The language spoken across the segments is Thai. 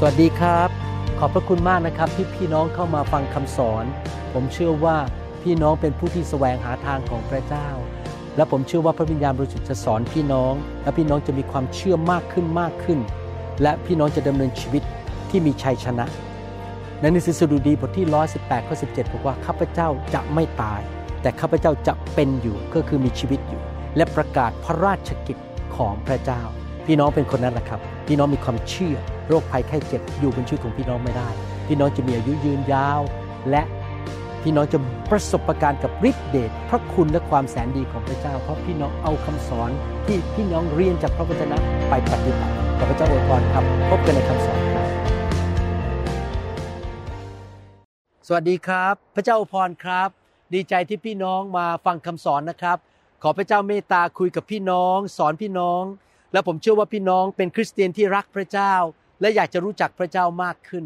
สวัสดีครับ ขอบพระคุณมากนะครับที่พี่น้องเข้ามาฟังคำสอน ผมเชื่อว่าพี่น้องเป็นผู้ที่แสวงหาทางของพระเจ้า และผมเชื่อว่าพระวิญญาณบริสุทธิ์จะสอนพี่น้อง และพี่น้องจะมีความเชื่อมากขึ้นมากขึ้น และพี่น้องจะดำเนินชีวิตที่มีชัยชนะในหนังสือสดุดีบทที่118ข้อ17บอกว่าข้าพเจ้าจะไม่ตาย แต่ข้าพเจ้าจะเป็นอยู่ก็คือมีชีวิตอยู่ และประกาศพระราชกิจของพระเจ้า พี่น้องเป็นคนนั้นแหละครับ พี่น้องมีความเชื่อ โรคภัยไข้เจ็บอยู่บนชีวิตของพี่น้องไม่ได้ พี่น้องจะมีอายุยืนยาว และพี่น้องจะประสบการณ์กับฤทธิเดชพระคุณและความแสนดีของพระเจ้า เพราะพี่น้องเอาคำสอนที่พี่น้องเรียนจากพระวจนะไปปฏิบัติขอพระเจ้าอวยพรครับ พบกันในคำสอนครับสวัสดีครับ พระเจ้าอวยพรครับ ดีใจที่พี่น้องมาฟังคำสอนนะครับ ขอพระเจ้าเมตตาคุยกับพี่น้อง สอนพี่น้อง และผมเชื่อว่าพี่น้องเป็นคริสเตียนที่รักพระเจ้า และอยากจะรู้จักพระเจ้ามากขึ้น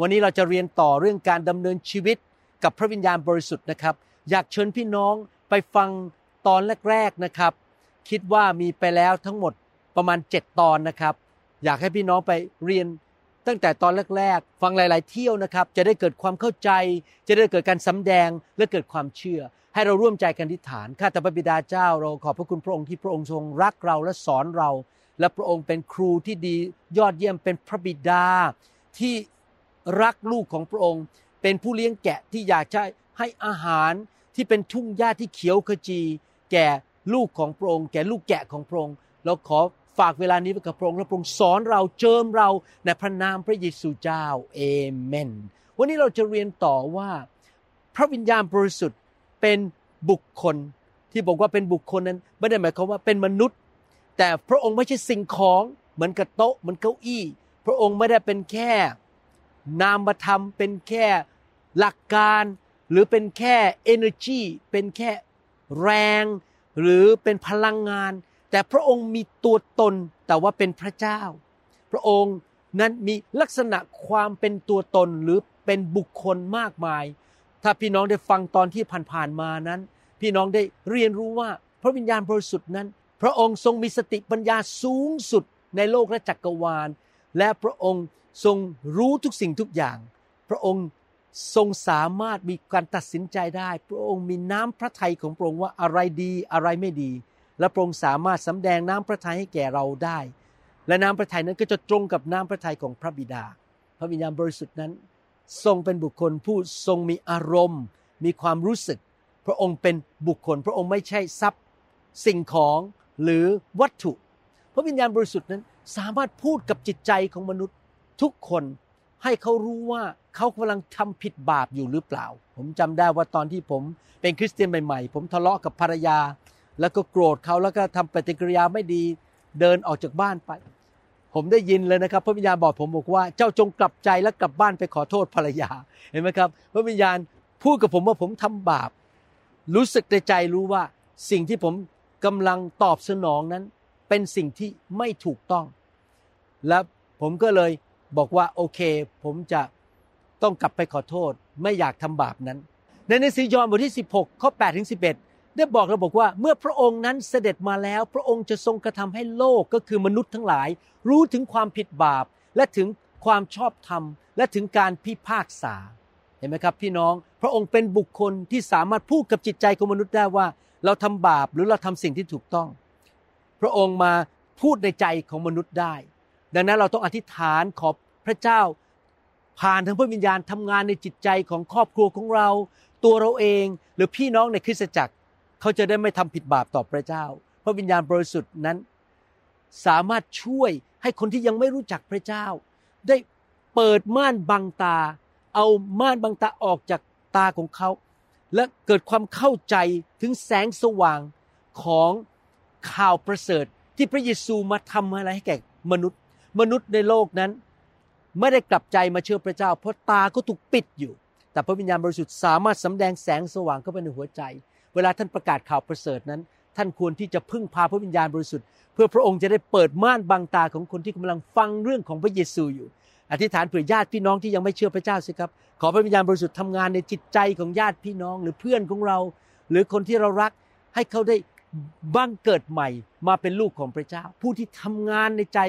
วันนี้เราจะเรียนต่อเรื่องการดำเนินชีวิตกับพระวิญญาณบริสุทธิ์นะครับ อยากเชิญพี่น้องไปฟังตอนแรกๆนะครับ คิดว่ามีไปแล้วทั้งหมดประมาณ 7 ตอนนะครับ อยากให้พี่น้องไปเรียนตั้งแต่ตอนแรกๆ ฟังหลาย ๆ เที่ยวนะครับ จะได้เกิดความเข้าใจ จะได้เกิดการสำแดงและเกิดความเชื่อ ให้เราร่วมใจกันทิฏฐาน ข้าแต่พระบิดาเจ้าเราขอบพระคุณพระองค์ที่พระองค์ทรงรักเราและสอนเรา และพระองค์เป็นครูที่ดียอดเยี่ยมเป็นพระบิดาที่รักลูกของพระองค์ เป็นผู้เลี้ยงแกะที่อยากจะให้อาหารที่เป็นทุ่งหญ้าที่เขียวขจี แก่ลูกของพระองค์ แก่ลูกแกะของพระองค์เราขอฝากเวลานี้ไว้กับพระองค์และพระองค์สอนเราเจิมเราในพระนามพระเยซูเจ้าเอเมน วันนี้เราจะเรียนต่อว่า พระวิญญาณบริสุทธิ์ เป็นบุคคลที่บอกว่าเป็นบุคคลนั้น ไม่ได้หมายความว่าเป็นมนุษย์ แต่พระองค์ไม่ใช่สิ่งของเหมือนกับโต๊ะเหมือนเก้าอี้ พระองค์ไม่ได้เป็นแค่ นามธรรมเป็นแค่หลักการ หรือเป็นแค่ energy เป็นแค่แรง หรือเป็นพลังงาน แต่พระองค์มีตัวตนแต่ว่าเป็นพระเจ้า พระองค์นั้นมีลักษณะความเป็นตัวตนหรือเป็นบุคคลมากมาย ถ้าพี่น้องได้ฟังตอนที่ผ่านๆมานั้น พี่น้องได้เรียนรู้ว่าพระวิญญาณบริสุทธิ์นั้น พระองค์ทรงมีสติปัญญาสูงสุดในโลกและจักรวาล และพระองค์ทรงรู้ทุกสิ่งทุกอย่าง พระองค์ทรงสามารถมีการตัดสินใจได้ พระองค์มีน้ำพระทัยของพระองค์ว่าอะไรดีอะไรไม่ดี และพระองค์สามารถสำแดงน้ำพระทัยให้แก่เราได้ และน้ำพระทัยนั้นก็จะตรงกับน้ำพระทัยของพระบิดา พระวิญญาณบริสุทธิ์นั้น ทรงเป็นบุคคลผู้ทรงมีอารมณ์ มีความรู้สึก พระองค์เป็นบุคคล พระองค์ไม่ใช่ทรัพย์ สิ่งของหรือวัตถุ พระวิญญาณบริสุทธิ์นั้นสามารถพูดกับจิตใจของมนุษย์ทุกคนให้เขารู้ว่าเขากำลังทำผิดบาปอยู่หรือเปล่า ผมจำได้ว่าตอนที่ผมเป็นคริสเตียนใหม่ๆ ผมทะเลาะกับภรรยา แล้วก็โกรธเขาแล้วก็ทำปฏิกิริยาไม่ดี เดินออกจากบ้านไป ผมได้ยินเลยนะครับ พระวิญญาณบอกผมบอกว่าเจ้าจงกลับใจและกลับบ้านไปขอโทษภรรยาเห็นไหมครับ พระวิญญาณพูดกับผมว่าผมทำบาป รู้สึกในใจรู้ว่าสิ่งที่ผมกำลังตอบสนองนั้น เป็นสิ่งที่ไม่ถูกต้อง และผมก็เลยบอกว่าโอเค ผมจะต้องกลับไปขอโทษ ไม่อยากทำบาปนั้น ในหนังสือยอห์นบทที่ 16ข้อ8ถึง11 ได้บอกเราบอกว่าเมื่อพระองค์นั้นเสด็จมาแล้ว พระองค์จะทรงกระทำให้โลกก็คือมนุษย์ทั้งหลาย รู้ถึงความผิดบาปและถึงความชอบธรรม และถึงการพิพากษาเห็นไหมครับพี่น้องพระองค์เป็นบุคคลที่สามารถพูดกับจิตใจของมนุษย์ได้ว่า เราทำบาปหรือเราทำสิ่งที่ถูกต้อง พระองค์มาพูดในใจของมนุษย์ได้ ดังนั้นเราต้องอธิษฐานขอพระเจ้า ผ่านทางพระวิญญาณทำงานในจิตใจของครอบครัวของเรา ตัวเราเองหรือพี่น้องในคริสตจักร เขาจะได้ไม่ทำผิดบาปต่อพระเจ้า เพราะวิญญาณบริสุทธิ์นั้น สามารถช่วยให้คนที่ยังไม่รู้จักพระเจ้า ได้เปิดม่านบังตา เอาม่านบังตาออกจากตาของเขา และเกิดความเข้าใจถึงแสงสว่างของข่าวประเสริฐที่พระเยซูมาทำอะไรให้แก่มนุษย์ มนุษย์ในโลกนั้น ไม่ได้กลับใจมาเชื่อพระเจ้า เพราะตาก็ถูกปิดอยู่ แต่พระวิญญาณบริสุทธิ์สามารถสำแดงแสงสว่างเข้าไปในหัวใจ เวลาท่านประกาศข่าวประเสริฐนั้น ท่านควรที่จะพึ่งพาพระวิญญาณบริสุทธิ์ เพื่อพระองค์จะได้เปิดม่านบังตาของคนที่กำลังฟังเรื่องของพระเยซูอยู่ อธิษฐานเผื่อญาติพี่น้องที่ยังไม่เชื่อพระเจ้าสิครับ ขอพระวิญญาณบริสุทธิ์ทำงานในจิตใจของญาติพี่น้อง หรือเพื่อนของเรา หรือคนที่เรารักให้เขาได้บังเกิดใหม่มาเป็นลูกของพระเจ้า ผู้ที่ทำงานในใจ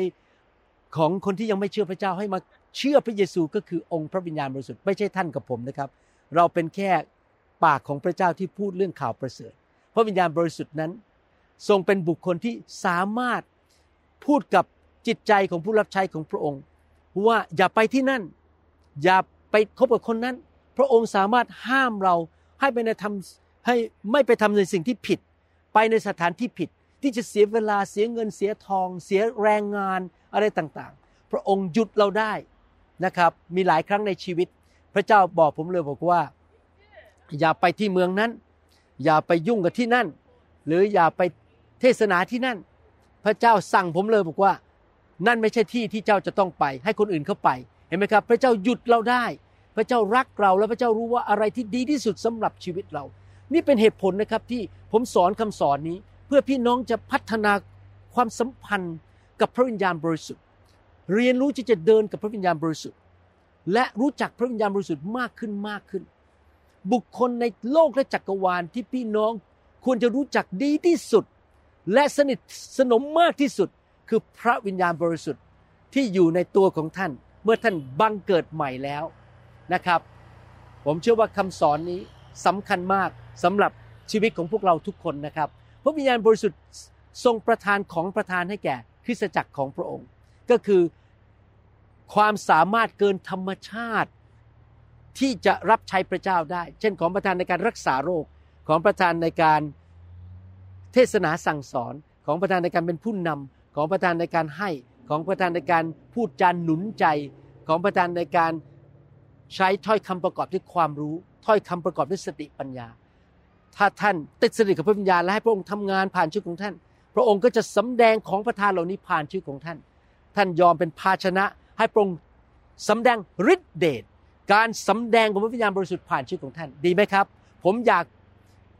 ของคนที่ยังไม่เชื่อพระเจ้าให้มาเชื่อพระเยซูก็คือองค์พระวิญญาณบริสุทธิ์ไม่ใช่ท่านกับผมนะครับ เราเป็นแค่ ปากของพระเจ้าที่พูดเรื่องข่าวประเสริฐ พระวิญญาณบริสุทธิ์นั้น ทรงเป็นบุคคลที่สามารถพูดกับจิตใจของผู้รับใช้ของพระองค์ ว่าอย่าไปที่นั่น อย่าไปคบกับคนนั้น พระองค์สามารถห้ามเราให้ไปในทำให้ไม่ไปทำในสิ่งที่ผิด ไปในสถานที่ผิด ที่จะเสียเวลาเสียเงินเสียทอง เสียแรงงานอะไรต่างๆ พระองค์หยุดเราได้นะครับ มีหลายครั้งในชีวิต พระเจ้าบอกผมเลยบอกว่า อย่าไปที่เมืองนั้น อย่าไปยุ่งกับที่นั่น หรืออย่าไปเทศนาที่นั่น พระเจ้าสั่งผมเลยบอกว่า นั่นไม่ใช่ที่ที่เจ้าจะต้องไป ให้คนอื่นเข้าไป เห็นไหมครับ พระเจ้าหยุดเราได้ พระเจ้ารักเราแล้วพระเจ้ารู้ว่าอะไรที่ดีที่สุดสำหรับชีวิตเรา นี่เป็นเหตุผลนะครับที่ผมสอนคำสอนนี้ เพื่อพี่น้องจะพัฒนาความสัมพันธ์กับพระวิญญาณบริสุทธิ์ เรียนรู้ที่จะเดินกับพระวิญญาณบริสุทธิ์ และรู้จักพระวิญญาณบริสุทธิ์มากขึ้นมากขึ้น บุคคลในโลกและจักรวาลที่พี่น้องควรจะรู้จักดีที่สุด และสนิทสนมมากที่สุด คือพระวิญญาณบริสุทธิ์ที่อยู่ในตัวของท่าน เมื่อท่านบังเกิดใหม่แล้วนะครับ ผมเชื่อว่าคำสอนนี้สำคัญมากสำหรับชีวิตของพวกเราทุกคนนะครับ พระวิญญาณบริสุทธิ์ทรงประทานของประทานให้แก่คริสตจักรของพระองค์ ก็คือความสามารถเกินธรรมชาติ ที่จะรับใช้พระเจ้าได้ เช่นของประทานในการรักษาโรคของประทานในการเทศนาสั่งสอนของประทานในการเป็นผู้นำของประทานในการให้ของประทานในการพูดจานหนุนใจ ของประทานในการใช้ถ้อยคำประกอบด้วยความรู้ ถ้อยคำประกอบด้วยสติปัญญา ถ้าท่านติดสนิทกับพระวิญญาณและให้พระองค์ทำงานผ่านชีวิตของท่าน พระองค์ก็จะสำแดงของประทานเหล่านี้ผ่านชีวิตของท่าน ท่านยอมเป็นภาชนะให้พระองค์สำแดงฤทธิเดช การสำแดงของพระวิญญาณบริสุทธิ์ผ่านชีวิตของท่านดีไหมครับ ผมอยาก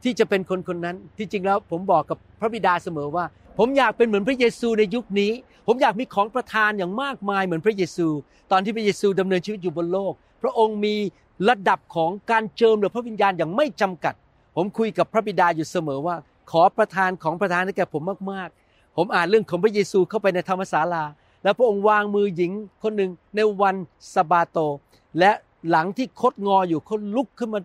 ที่จะเป็นคนคนนั้นที่จริงแล้วผมบอกกับพระบิดาเสมอว่า ผมอยากเป็นเหมือนพระเยซูในยุคนี้ ผมอยากมีของประทานอย่างมากมายเหมือนพระเยซู ตอนที่พระเยซูดำเนินชีวิตอยู่บนโลก พระองค์มีระดับของการเจิมหรือพระวิญญาณอย่างไม่จำกัด ผมคุยกับพระบิดาอยู่เสมอว่า ขอประทานของประทานให้แก่ผมมากๆ ผมอ่านเรื่องของพระเยซูเข้าไปในธรรมศาลา แล้วพระองค์วางมือหญิงคนหนึ่งในวันสบาโต และ หลังที่คดงออยู่คนลุกขึ้นมา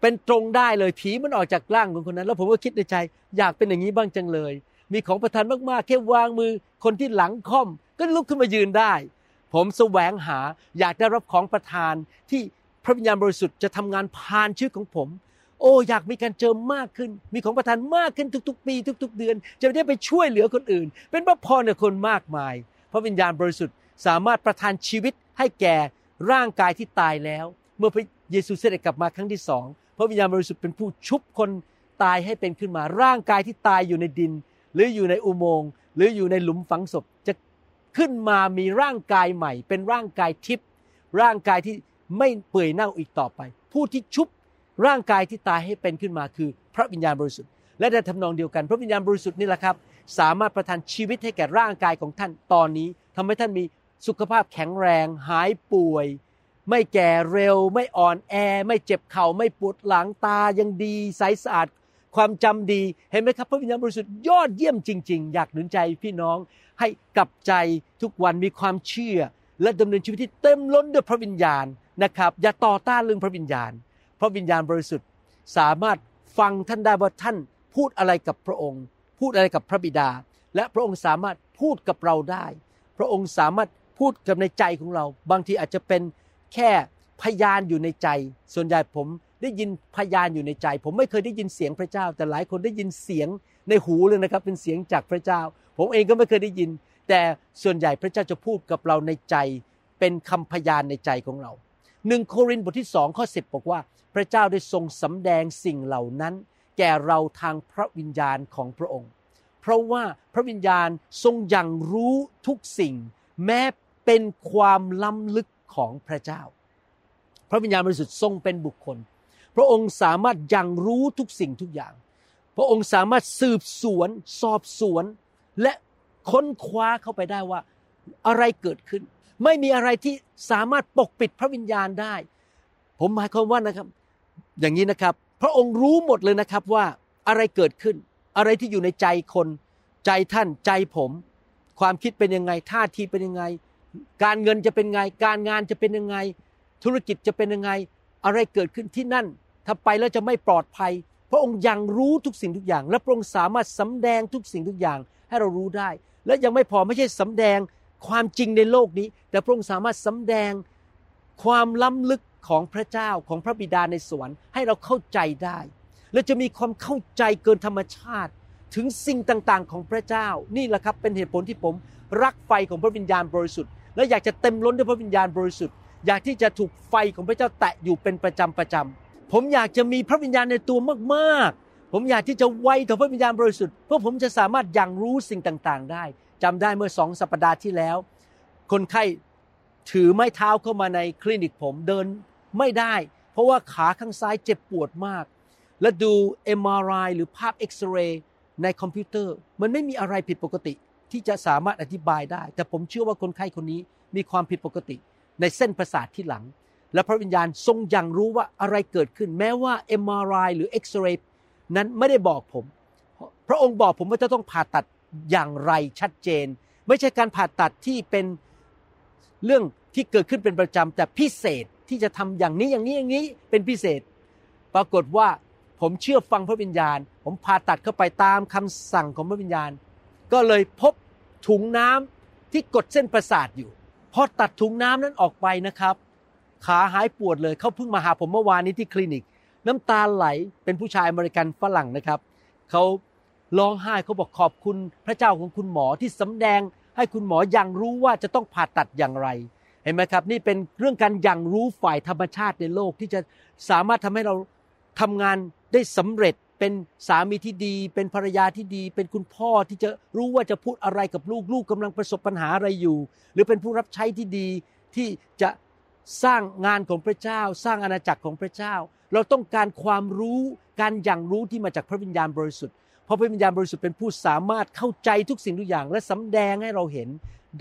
เป็นตรงได้เลยผีมันออกจากร่างของคนนั้น แล้วผมก็คิดในใจ อยากเป็นอย่างนี้บ้างจังเลย มีของประทานมากๆแค่วางมือคนที่หลังค่อม ก็ลุกขึ้นมายืนได้ ผมแสวงหาอยากได้รับของประทานที่พระวิญญาณบริสุทธิ์จะทำงานผ่านชีวิตของผม โอ้อยากมีการเจิมมากขึ้น มีของประทานมากขึ้นทุก ๆ ปี ทุก ๆ เดือน จะได้ไปช่วยเหลือคนอื่น เป็นพระพรในคนมากมาย พระวิญญาณบริสุทธิ์สามารถประทานชีวิตให้แก่ ร่างกายที่ตายแล้ว เมื่อพระเยซูเสด็จกลับมาครั้งที่สองพระวิญญาณบริสุทธิ์เป็นผู้ชุบคนตายให้เป็นขึ้นมา ร่างกายที่ตายอยู่ในดิน หรืออยู่ในอุโมงค์หรืออยู่ในหลุมฝังศพจะขึ้นมามีร่างกายใหม่ เป็นร่างกายทิพย์ร่างกายที่ไม่เปื่อยเน่าอีกต่อไป ผู้ที่ชุบร่างกายที่ตายให้เป็นขึ้นมาคือ พระวิญญาณบริสุทธิ์และในทำนองเดียวกัน พระวิญญาณบริสุทธิ์นี่แหละครับ สามารถประทานชีวิตให้แก่ร่างกายของท่านตอนนี้ทำให้ท่านมี สุขภาพแข็งแรง หายป่วย ไม่แก่เร็ว ไม่อ่อนแอ ไม่เจ็บเข่า ไม่ปวดหลังตายังดี ใสสะอาด ความจำดีเห็นไหมครับ พระวิญญาณบริสุทธิ์ยอดเยี่ยมจริง ๆ อยากหนุนใจพี่น้องให้กลับใจทุกวันมีความเชื่อ และดำเนินชีวิตที่เต็มล้นด้วยพระวิญญาณนะครับ อย่าต่อต้านเรื่องพระวิญญาณ พระวิญญาณบริสุทธิ์สามารถฟังท่านได้ว่าท่านพูดอะไรกับพระองค์ พูดอะไรกับพระบิดา และพระองค์สามารถพูดกับเราได้ พระองค์สามารถ พูดกับในใจของเรา บางทีอาจจะเป็นแค่พยานอยู่ในใจ ส่วนใหญ่ผมได้ยินพยานอยู่ในใจ ผมไม่เคยได้ยินเสียงพระเจ้า แต่หลายคนได้ยินเสียงในหูเลยนะครับ เป็นเสียงจากพระเจ้า ผมเองก็ไม่เคยได้ยิน แต่ส่วนใหญ่พระเจ้าจะพูดกับเราในใจ เป็นคำพยานในใจของเราหนึ่งโครินธ์บทที่สองข้อสิบบอกว่า พระเจ้าได้ทรงสำแดงสิ่งเหล่านั้น แก่เราทางพระวิญญาณของพระองค์ เพราะว่าพระวิญญาณทรงยังรู้ทุกสิ่ง แม้ เป็นความล้ำลึกของพระเจ้า พระวิญญาณบริสุทธิ์ทรงเป็นบุคคล พระองค์สามารถยังรู้ทุกสิ่งทุกอย่าง พระองค์สามารถสืบสวน สอบสวน และค้นคว้าเข้าไปได้ว่าอะไรเกิดขึ้น ไม่มีอะไรที่สามารถปกปิดพระวิญญาณได้ ผมหมายความว่านะครับ อย่างนี้นะครับ พระองค์รู้หมดเลยนะครับว่าอะไรเกิดขึ้น อะไรที่อยู่ในใจคน ใจท่านใจผม ความคิดเป็นยังไงท่าทีเป็นยังไง การเงินจะเป็นไง การงานจะเป็นยังไง ธุรกิจจะเป็นยังไง อะไรเกิดขึ้นที่นั่น ถ้าไปแล้วจะไม่ปลอดภัย พระองค์ยังรู้ทุกสิ่งทุกอย่าง และพระองค์สามารถสำแดงทุกสิ่งทุกอย่าง ให้เรารู้ได้ และยังไม่พอไม่ใช่สำแดงความจริงในโลกนี้ แต่พระองค์สามารถสำแดงความล้ำลึกของพระเจ้าของพระบิดาในสวรรค์ให้เราเข้าใจได้ และจะมีความเข้าใจเกินธรรมชาติ ถึงสิ่งต่างๆ ของพระเจ้า นี่แหละครับเป็นเหตุผลที่ผมรักไฟของพระวิญญาณบริสุทธิ์ และอยากจะเต็มล้นด้วยพระวิญญาณบริสุทธิ์อยากที่จะถูกไฟของพระเจ้าแตะอยู่เป็นประจำประจำผมอยากจะมีพระวิญญาณในตัวมากๆ ผมอยากที่จะไวต่อพระวิญญาณบริสุทธิ์เพื่อผมจะสามารถยังรู้สิ่งต่างๆ ได้จำได้เมื่อสองสัปดาห์ที่แล้ว คนไข้ถือไม้เท้าเข้ามาในคลินิกผมเดินไม่ได้ เพราะว่าขาข้างซ้ายเจ็บปวดมาก และดู MRI หรือภาพเอ็กซเรย์ในคอมพิวเตอร์ มันไม่มีอะไรผิดปกติ ที่จะสามารถอธิบายได้ แต่ผมเชื่อว่าคนไข้คนนี้มีความผิดปกติในเส้นประสาทที่หลัง และพระวิญญาณทรงยังรู้ว่าอะไรเกิดขึ้น แม้ว่า MRI หรือเอ็กซเรย์นั้นไม่ได้บอกผม พระองค์บอกผมว่าจะต้องผ่าตัดอย่างไรชัดเจน ไม่ใช่การผ่าตัดที่เป็นเรื่องที่เกิดขึ้นเป็นประจำแต่พิเศษที่จะทำอย่างนี้อย่างนี้อย่างนี้เป็นพิเศษ ปรากฏว่าผมเชื่อฟังพระวิญญาณ ผมผ่าตัดเข้าไปตามคำสั่งของพระวิญญาณ ก็เลยพบถุงน้ำที่กดเส้นประสาทอยู่พอตัดถุงน้ำนั้นออกไปนะครับ ขาหายปวดเลยเขาเพิ่งมาหาผมเมื่อวานนี้ที่คลินิก น้ำตาไหลเป็นผู้ชายอเมริกันฝรั่งนะครับเขาร้องไห้เขาบอกขอบคุณพระเจ้าของคุณหมอที่สำแดงให้คุณหมอยังรู้ว่าจะต้องผ่าตัดอย่างไรเห็นไหมครับ นี่เป็นเรื่องการยังรู้ฝ่ายธรรมชาติในโลกที่จะสามารถทำให้เราทำงานได้สำเร็จ เป็นสามีที่ดี เป็นภรรยาที่ดี เป็นคุณพ่อที่จะรู้ว่าจะพูดอะไรกับลูกลูกกำลังประสบปัญหาอะไรอยู่ หรือเป็นผู้รับใช้ที่ดีที่จะสร้างงานของพระเจ้า สร้างอาณาจักรของพระเจ้า เราต้องการความรู้การอย่างรู้ที่มาจากพระวิญญาณบริสุทธิ์เพราะพระวิญญาณบริสุทธิ์เป็นผู้สามารถเข้าใจทุกสิ่งทุกอย่าง และสำแดงให้เราเห็น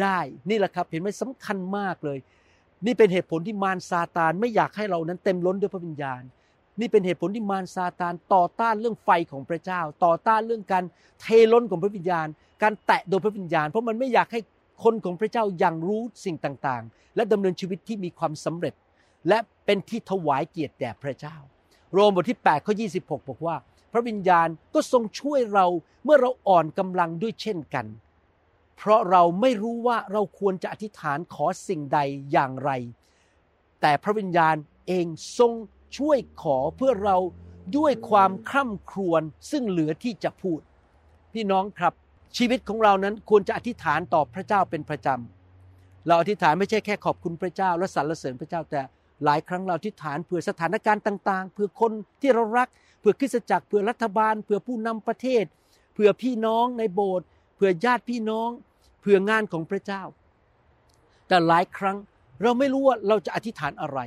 ได้นี่แหละครับเห็นไหมสำคัญมากเลย นี่เป็นเหตุผลที่มารซาตานไม่อยากให้เรานั้นเต็มล้นด้วยพระวิญญาณ นี่เป็นเหตุผลที่มารซาตานต่อต้านเรื่องไฟของพระเจ้า ต่อต้านเรื่องการเทล้นของพระวิญญาณ การแตะโดยพระวิญญาณ เพราะมันไม่อยากให้คนของพระเจ้ายังรู้สิ่งต่างๆ และดำเนินชีวิตที่มีความสำเร็จ และเป็นที่ถวายเกียรติแด่พระเจ้า โรมบทที่8ข้อ26 บอกว่า พระวิญญาณก็ทรงช่วยเราเมื่อเราอ่อนกำลังด้วยเช่นกัน เพราะเราไม่รู้ว่าเราควรจะอธิษฐานขอสิ่งใดอย่างไร แต่พระวิญญาณเองทรง ช่วยขอเพื่อเราด้วยความคร่ำครวญซึ่งเหลือที่จะพูด พี่น้องครับ ชีวิตของเรานั้นควรจะอธิษฐานต่อพระเจ้าเป็นประจำเราอธิษฐานไม่ใช่แค่ขอบคุณพระเจ้า และสรรเสริญพระเจ้าแต่หลายครั้งเราอธิษฐานเพื่อสถานการณ์ต่างๆ เพื่อคนที่เรารัก เพื่อคริสตจักรเพื่อรัฐบาล เพื่อผู้นำประเทศ เพื่อพี่น้องในโบสถ์เพื่อญาติพี่น้อง เพื่องานของพระเจ้า แต่หลายครั้งเราไม่รู้ว่าเราจะอธิษฐานอะไร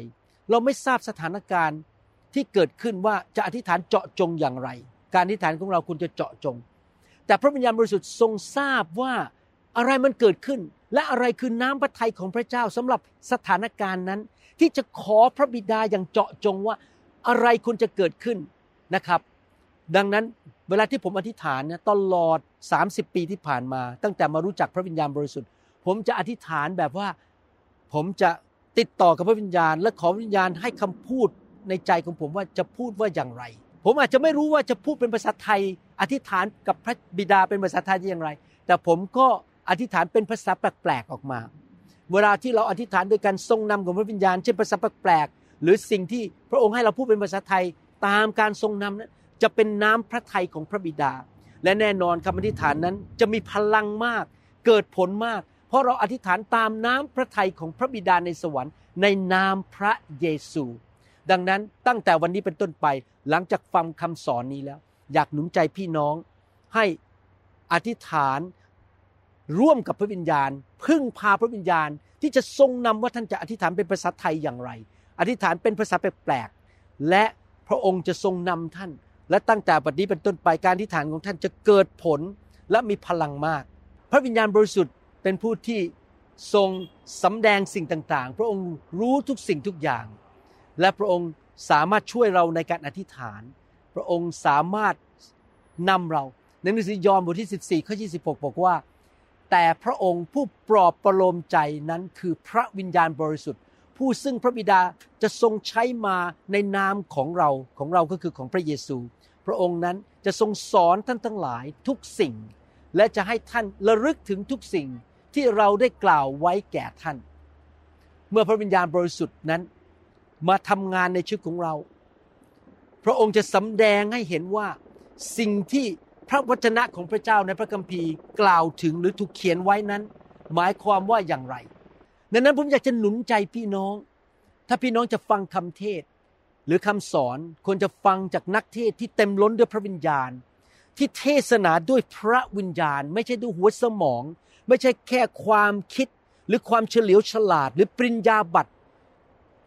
เราไม่ทราบสถานการณ์ที่เกิดขึ้นว่าจะอธิษฐานเจาะจงอย่างไร การอธิษฐานของเราควรจะเจาะจง แต่พระวิญญาณบริสุทธิ์ทรงทราบว่าอะไรมันเกิดขึ้น และอะไรคือน้ำพระทัยของพระเจ้าสำหรับสถานการณ์นั้น ที่จะขอพระบิดาอย่างเจาะจงว่าอะไรควรจะเกิดขึ้นนะครับ ดังนั้นเวลาที่ผมอธิษฐานเนี่ยตลอด 30 ปีที่ผ่านมา ตั้งแต่มารู้จักพระวิญญาณบริสุทธิ์ ผมจะอธิษฐานแบบว่าผมจะ ติดต่อกับพระวิญญาณ และขอวิญญาณให้คำพูดในใจของผมว่าจะพูดว่าอย่างไร ผมอาจจะไม่รู้ว่าจะพูดเป็นภาษาไทย อธิษฐานกับพระบิดาเป็นภาษาไทยอย่างไร แต่ผมก็อธิษฐานเป็นภาษาแปลกๆออกมา เวลาที่เราอธิษฐานโดยการทรงนำของพระวิญญาณ เช่นภาษาแปลกๆหรือสิ่งที่พระองค์ให้เราพูดเป็นภาษาไทยตามการทรงนำนั้นจะเป็นน้ำพระทัยของพระบิดา และแน่นอนคำอธิษฐานนั้นจะมีพลังมาก เกิดผลมาก เพราะเราอธิษฐานตามน้ำพระทัยของพระบิดาในสวรรค์ ในนามพระเยซู ดังนั้นตั้งแต่วันนี้เป็นต้นไปหลังจากฟังคำสอนนี้แล้ว อยากหนุนใจพี่น้อง ให้อธิษฐานร่วมกับพระวิญญาณ พึ่งพาพระวิญญาณที่จะทรงนำว่าท่านจะอธิษฐานเป็นภาษาไทยอย่างไร อธิษฐานเป็นภาษาแปลกๆและพระองค์จะทรงนำท่าน และตั้งแต่บัดนี้เป็นต้นไปการที่ฐานของท่านจะเกิดผลและมีพลังมาก พระวิญญาณบริสุทธิ์ เป็นผู้ที่ทรงสำแดงสิ่งต่างๆ พระองค์รู้ทุกสิ่งทุกอย่าง และพระองค์สามารถช่วยเราในการอธิษฐาน พระองค์สามารถนำเรา ในหนังสือยอห์นบทที่ 14 ข้อ 26 บอกว่า แต่พระองค์ผู้ปลอบประโลมใจนั้นคือพระวิญญาณบริสุทธิ์ ผู้ซึ่งพระบิดาจะทรงใช้มาในนามของเราของเราก็คือของพระเยซู พระองค์นั้นจะทรงสอนท่านทั้งหลายทุกสิ่ง และจะให้ท่านระลึกถึงทุกสิ่งที่เราได้กล่าวไว้แก่ท่าน เมื่อพระวิญญาณบริสุทธิ์นั้น มาทำงานในชีวิตของเรา พระองค์จะสำแดงให้เห็นว่าสิ่งที่พระวจนะของพระเจ้าในพระคัมภีร์กล่าวถึงหรือถูกเขียนไว้นั้น หมายความว่าอย่างไร ดังนั้นผมอยากจะหนุนใจพี่น้อง ถ้าพี่น้องจะฟังคำเทศ หรือคำสอนควรจะฟังจากนักเทศที่เต็มล้นด้วยพระวิญญาณ ที่เทศนาด้วยพระวิญญาณ ไม่ใช่ด้วยหัวสมอง ไม่ใช่แค่ความคิดหรือความเฉลียวฉลาด หรือปริญญาบัตร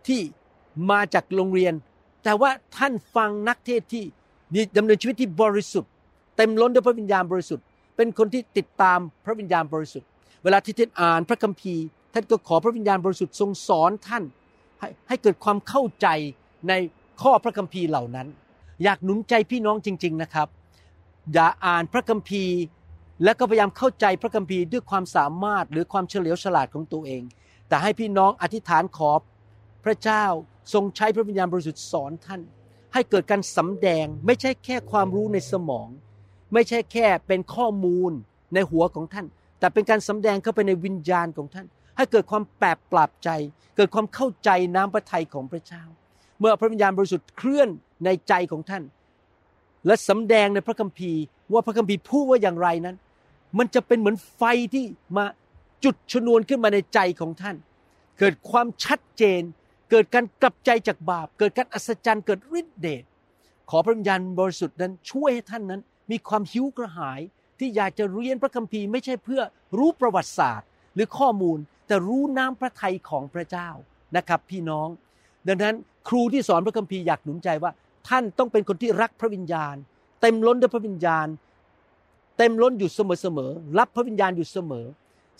ที่มาจากโรงเรียน แต่ว่าท่านฟังนักเทศที่ดำเนินชีวิตที่บริสุทธิ์เต็มล้นด้วยพระวิญญาณบริสุทธิ์ เป็นคนที่ติดตามพระวิญญาณบริสุทธิ์ เวลาที่ท่านอ่านพระคัมภีร์ ท่านก็ขอพระวิญญาณบริสุทธิ์ทรงสอนท่านให้ให้เกิดความเข้าใจในข้อพระคัมภีร์เหล่านั้น อยากหนุนใจพี่น้องจริง ๆนะครับ อย่าอ่านพระคัมภีร์ และก็พยายามเข้าใจพระคัมภีร์ด้วยความสามารถหรือความเฉลียวฉลาดของตัวเอง แต่ให้พี่น้องอธิษฐานขอพระเจ้าทรงใช้พระวิญญาณบริสุทธิ์สอนท่าน ให้เกิดการสำแดงไม่ใช่แค่ความรู้ในสมอง ไม่ใช่แค่เป็นข้อมูลในหัวของท่าน แต่เป็นการสำแดงเข้าไปในวิญญาณของท่าน ให้เกิดความแปลบปรับใจ เกิดความเข้าใจน้ำพระทัยของพระเจ้า เมื่อพระวิญญาณบริสุทธิ์เคลื่อนในใจของท่าน และสำแดงในพระคัมภีร์ว่าพระคัมภีร์พูดว่าอย่างไรนั้น มันจะเป็นเหมือนไฟที่มาจุดชนวนขึ้นมาในใจของท่าน เกิดความชัดเจน เกิดการกลับใจจากบาป เกิดการอัศจรรย์เกิดฤทธิ์เดชขอพระวิญญาณบริสุทธิ์นั้นช่วยให้ท่านนั้น มีความหิวกระหายที่อยากจะเรียนพระคัมภีร์ไม่ใช่เพื่อรู้ประวัติศาสตร์ หรือข้อมูลแต่รู้น้ำพระทัยของพระเจ้านะครับ พี่น้อง ดังนั้นครูที่สอนพระคัมภีร์อยากหนุนใจว่า ท่านต้องเป็นคนที่รักพระวิญญาณ เต็มล้นด้วยพระวิญญาณ เต็มล้นอยู่เสมอๆรับพระวิญญาณอยู่เสมอ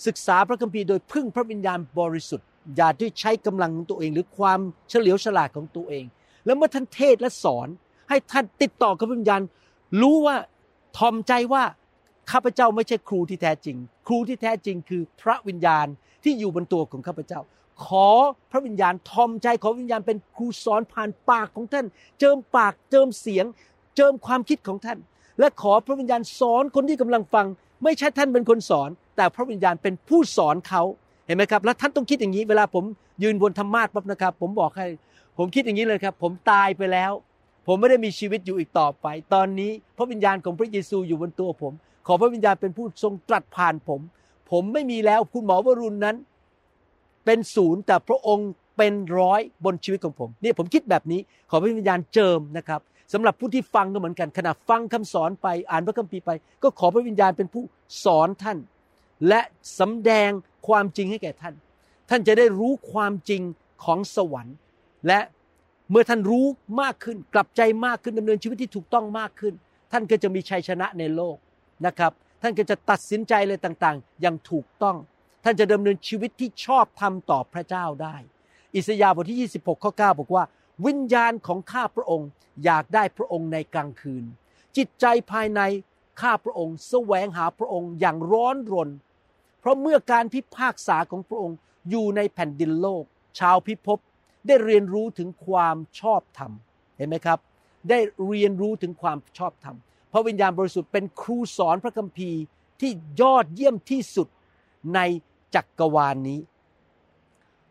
ศึกษาพระคัมภีร์โดยพึ่งพระวิญญาณบริสุทธิ์ อย่าด้วยใช้กำลังของตัวเอง หรือความเฉลียวฉลาดของตัวเอง แล้วเมื่อท่านเทศและสอน ให้ท่านติดต่อกับพระวิญญาณ รู้ว่าทอมใจว่าข้าพเจ้าไม่ใช่ครูที่แท้จริง ครูที่แท้จริงคือพระวิญญาณที่อยู่บนตัวของข้าพเจ้า ขอพระวิญญาณทอมใจขอวิญญาณเป็นครูสอนผ่านปากของท่าน เจิมปากเจิมเสียง เจิมความคิดของท่าน และขอพระวิญญาณสอนคนที่กำลังฟัง ไม่ใช่ท่านเป็นคนสอน แต่พระวิญญาณเป็นผู้สอนเขาเห็นไหมครับ แล้วท่านต้องคิดอย่างนี้เวลาผมยืนบนธรรมาสปั๊บนะครับ ผมบอกให้ ผมคิดอย่างนี้เลยครับ ผมตายไปแล้ว ผมไม่ได้มีชีวิตอยู่อีกต่อไป ตอนนี้พระวิญญาณของพระเยซูอยู่บนตัวผม ขอพระวิญญาณเป็นผู้ทรงตรัสผ่านผม ผมไม่มีแล้วคุณหมอวรุณนั้น เป็นศูนย์แต่พระองค์เป็นร้อยบนชีวิตของผมนี่ผมคิดแบบนี้ขอพระวิญญาณเจิมนะครับสำหรับผู้ที่ฟังก็เหมือนกันขณะฟังคำสอนไปอ่านพระคัมภีร์ไป ก็ขอพระวิญญาณเป็นผู้สอนท่าน และสำแดงความจริงให้แก่ท่าน ท่านจะได้รู้ความจริงของสวรรค์ และเมื่อท่านรู้มากขึ้นกลับใจมากขึ้นดำเนินชีวิตที่ถูกต้องมากขึ้น ท่านก็จะมีชัยชนะในโลกนะครับ ท่านก็จะตัดสินใจอะไรต่างๆ อย่างถูกต้อง ท่านจะดำเนินชีวิตที่ชอบทำต่อพระเจ้าได้ อิสยาห์บทที่ 26 ข้อ 9 บอกว่า วิญญาณของข้าพระองค์อยากได้พระองค์ในกลางคืน จิตใจภายในข้าพระองค์ แสวงหาพระองค์อย่างร้อนรน เพราะเมื่อการพิพากษาของพระองค์อยู่ในแผ่นดินโลก ชาวพิภพได้เรียนรู้ถึงความชอบธรรมเห็นไหมครับ ได้เรียนรู้ถึงความชอบธรรมพระวิญญาณบริสุทธิ์เป็นครูสอนพระคัมภีร์ที่ยอดเยี่ยมที่สุดใน จักกรวาลนนี้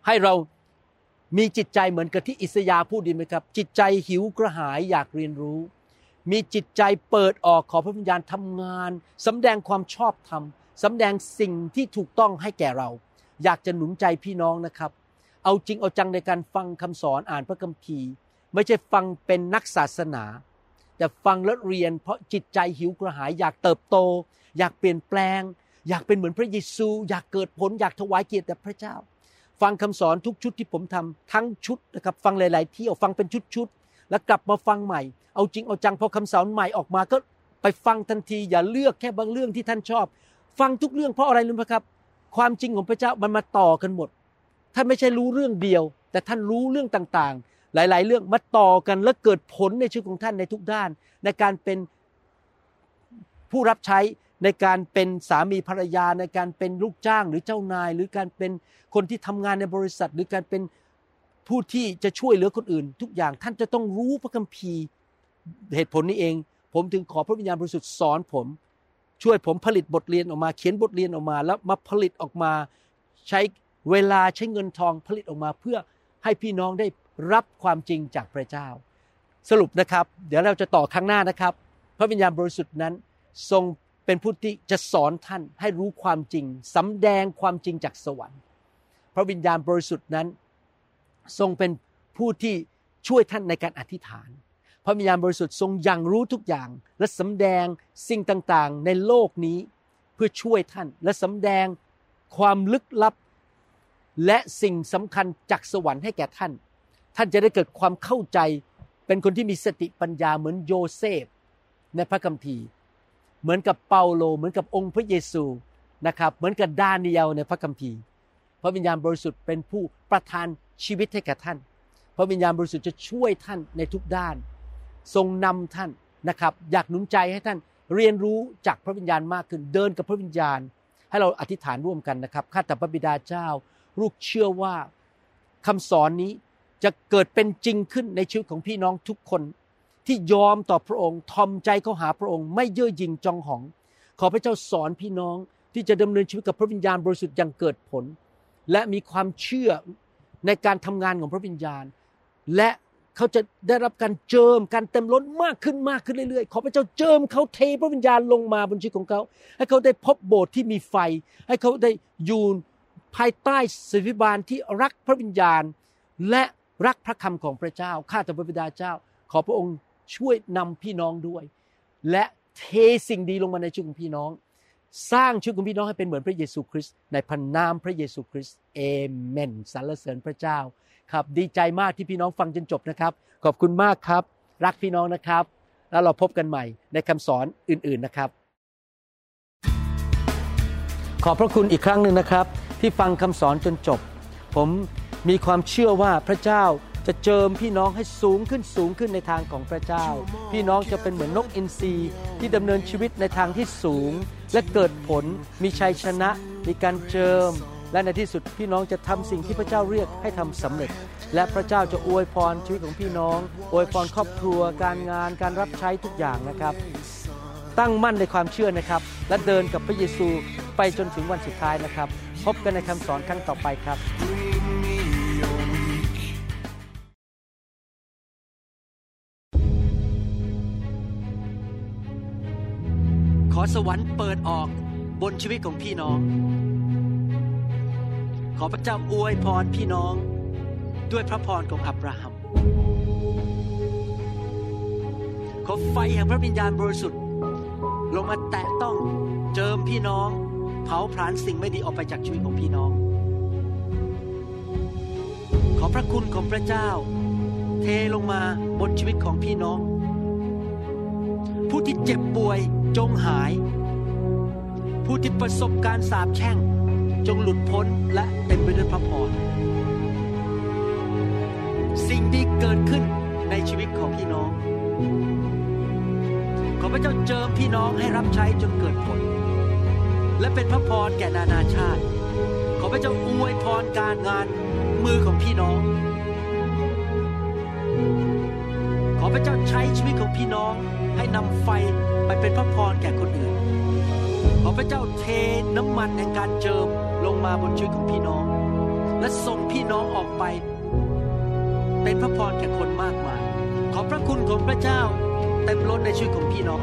ให้เรามีจิตใจเหมือนกับที่อิสยาพูดดีไหมครับ จิตใจหิวกระหายอยากเรียนรู้ มีจิตใจเปิดออกขอพระวิญญาณทำงานสำแดงความชอบธรรมสำแดงสิ่งที่ถูกต้องให้แก่เรา อยากจะหนุนใจพี่น้องนะครับ เอาจริงเอาจังในการฟังคำสอนอ่านพระคัมภีร์ ไม่ใช่ฟังเป็นนักศาสนา แต่ฟังและเรียนเพราะจิตใจหิวกระหายอยากเติบโต อยากเปลี่ยนแปลง อยากเป็นเหมือนพระเยซู อยากเกิดผลอยากถวายเกียรติแด่พระเจ้า ฟังคำสอนทุกชุดที่ผมทำทั้งชุดนะครับฟังหลายๆเที่ยวฟังเป็นชุด ๆ แล้วกลับมาฟังใหม่ เอาจริงเอาจังพอคำสอนใหม่ออกมาก็ไปฟังทันที อย่าเลือกแค่บางเรื่องที่ท่านชอบ ฟังทุกเรื่องเพราะอะไรรู้ไหมครับ ความจริงของพระเจ้ามันมาต่อกันหมดท่านไม่ใช่รู้เรื่องเดียว แต่ท่านรู้เรื่องต่างๆ หลาย ๆ เรื่องมาต่อกันและเกิดผลในชีวิตของท่านในทุกด้าน ในการเป็นผู้รับใช้ ในการเป็นสามีภรรยาในการเป็นลูกจ้างหรือเจ้านาย หรือการเป็นคนที่ทำงานในบริษัท หรือการเป็นผู้ที่จะช่วยเหลือคนอื่น ทุกอย่างท่านจะต้องรู้พระคัมภีร์เหตุผลนี้เอง ผมถึงขอพระวิญญาณบริสุทธิ์สอนผม ช่วยผมผลิตบทเรียนออกมา เขียนบทเรียนออกมา แล้วมาผลิตออกมา ใช้เวลาใช้เงินทองผลิตออกมา เพื่อให้พี่น้องได้รับความจริงจากพระเจ้า สรุปนะครับ เดี๋ยวเราจะต่อข้งหน้านะครับ พระวิญญาณบริสุทธิ์นั้นทรง เป็นผู้ที่จะสอนท่านให้รู้ความจริงสำแดงความจริงจากสวรรค์ พระวิญญาณบริสุทธิ์นั้น ทรงเป็นผู้ที่ช่วยท่านในการอธิษฐาน พระวิญญาณบริสุทธิ์ทรงยังรู้ทุกอย่าง และสำแดงสิ่งต่างๆ ในโลกนี้เพื่อช่วยท่านและสำแดงความลึกลับ และสิ่งสำคัญจากสวรรค์ให้แก่ท่าน ท่านจะได้เกิดความเข้าใจ เป็นคนที่มีสติปัญญาเหมือนโยเซฟในพระคัมภีร์ เหมือนกับเปาโล เหมือนกับองค์พระเยซูนะครับเหมือนกับดานียลในพระคัมภีร์ พระวิญญาณบริสุทธิ์เป็นผู้ประทานชีวิตให้แก่ท่าน พระวิญญาณบริสุทธิ์จะช่วยท่านในทุกด้าน ทรงนำท่านนะครับอยากหนุนใจให้ท่านเรียนรู้จากพระวิญญาณมากขึ้นเดินกับพระวิญญาณ ให้เราอธิษฐานร่วมกันนะครับข้าแต่พระบิดาเจ้า ลูกเชื่อว่าคำสอนนี้จะเกิดเป็นจริงขึ้นในชีวิตของพี่น้องทุกคน ที่ยอมต่อพระองค์ ทอมใจเข้าหาพระองค์ ไม่เย่อหยิ่งจองหอง ขอพระเจ้าสอนพี่น้องที่จะดำเนินชีวิตกับพระวิญญาณบริสุทธิ์อย่างเกิดผล และมีความเชื่อในการทำงานของพระวิญญาณ และเขาจะได้รับการเจิมการเต็มล้นมากขึ้นมากขึ้นเรื่อยๆ ขอพระเจ้าเจิมเขาเทพระวิญญาณลงมาบนชีวิตของเขา ให้เขาได้พบโบสถ์ที่มีไฟ ให้เขาได้อยู่ภายใต้ศิริบาลที่รักพระวิญญาณ และรักพระคำของพระเจ้าข้าแต่พระบิดาเจ้า ขอพระองค์ ช่วยนำพี่น้องด้วย และเทสิ่งดีลงมาในชีวิตของพี่น้อง สร้างชีวิตของพี่น้องให้เป็นเหมือนพระเยซูคริสต์ในพันนามพระเยซูคริสต์เอเมนสรรเสริญพระเจ้า ครับดีใจมากที่พี่น้องฟังจนจบนะครับ ขอบคุณมากครับ รักพี่น้องนะครับ แล้วเราพบกันใหม่ในคำสอนอื่นๆนะครับ ขอบพระคุณอีกครั้งหนึ่งนะครับ ที่ฟังคำสอนจนจบ ผมมีความเชื่อว่าพระเจ้า จะเจิมพี่น้องให้สูงขึ้นสูงขึ้นในทางของพระเจ้า พี่น้องจะเป็นเหมือนนกอินทรีที่ดำเนินชีวิตในทางที่สูง และเกิดผลมีชัยชนะ มีการเจิม และในที่สุดพี่น้องจะทำสิ่งที่พระเจ้าเรียกให้ทำสำเร็จ และพระเจ้าจะอวยพรชีวิตของพี่น้อง อวยพรครอบครัว การงานการรับใช้ทุกอย่างนะครับ ตั้งมั่นในความเชื่อนะครับ และเดินกับพระเยซูไปจนถึงวันสุดท้ายนะครับ พบกันในคำสอนครั้งต่อไปครับ อสวรรค์เปิดออกบนชีวิตของพี่น้อง ขอพระเจ้าอวยพรพี่น้องด้วยพระพรของอับราฮัม ขอไฟแห่งพระวิญญาณบริสุทธิ์ ลงมาแตะต้องเจิมพี่น้อง เผาผลาญสิ่งไม่ดีออกไปจากชีวิตของพี่น้อง ขอพระคุณของพระเจ้า เทลงมาบนชีวิตของพี่น้อง ผู้ที่เจ็บป่วย จงหาย ผู้ที่ประสบการสาปแช่ง จงหลุดพ้นและเต็มไปด้วยพระพรสิ่งดีเกิดขึ้นในชีวิตของพี่น้อง ขอพระเจ้าเจิมพี่น้องให้รับใช้จนเกิดผล และเป็นพระพรแก่นานาชาติ ขอพระเจ้าอวยพรการงานมือของพี่น้อง ขอพระเจ้าใช้ชีวิตของพี่น้อง ให้นำไฟไปเป็นพระพรแก่คนอื่น ขอพระเจ้าเทน้ำมันแห่งการเจิมลงมาบนชีวิตของพี่น้อง และส่งพี่น้องออกไป เป็นพระพรแก่คนมากมาย ขอพระคุณของพระเจ้าเต็มล้นในชีวิตของพี่น้อง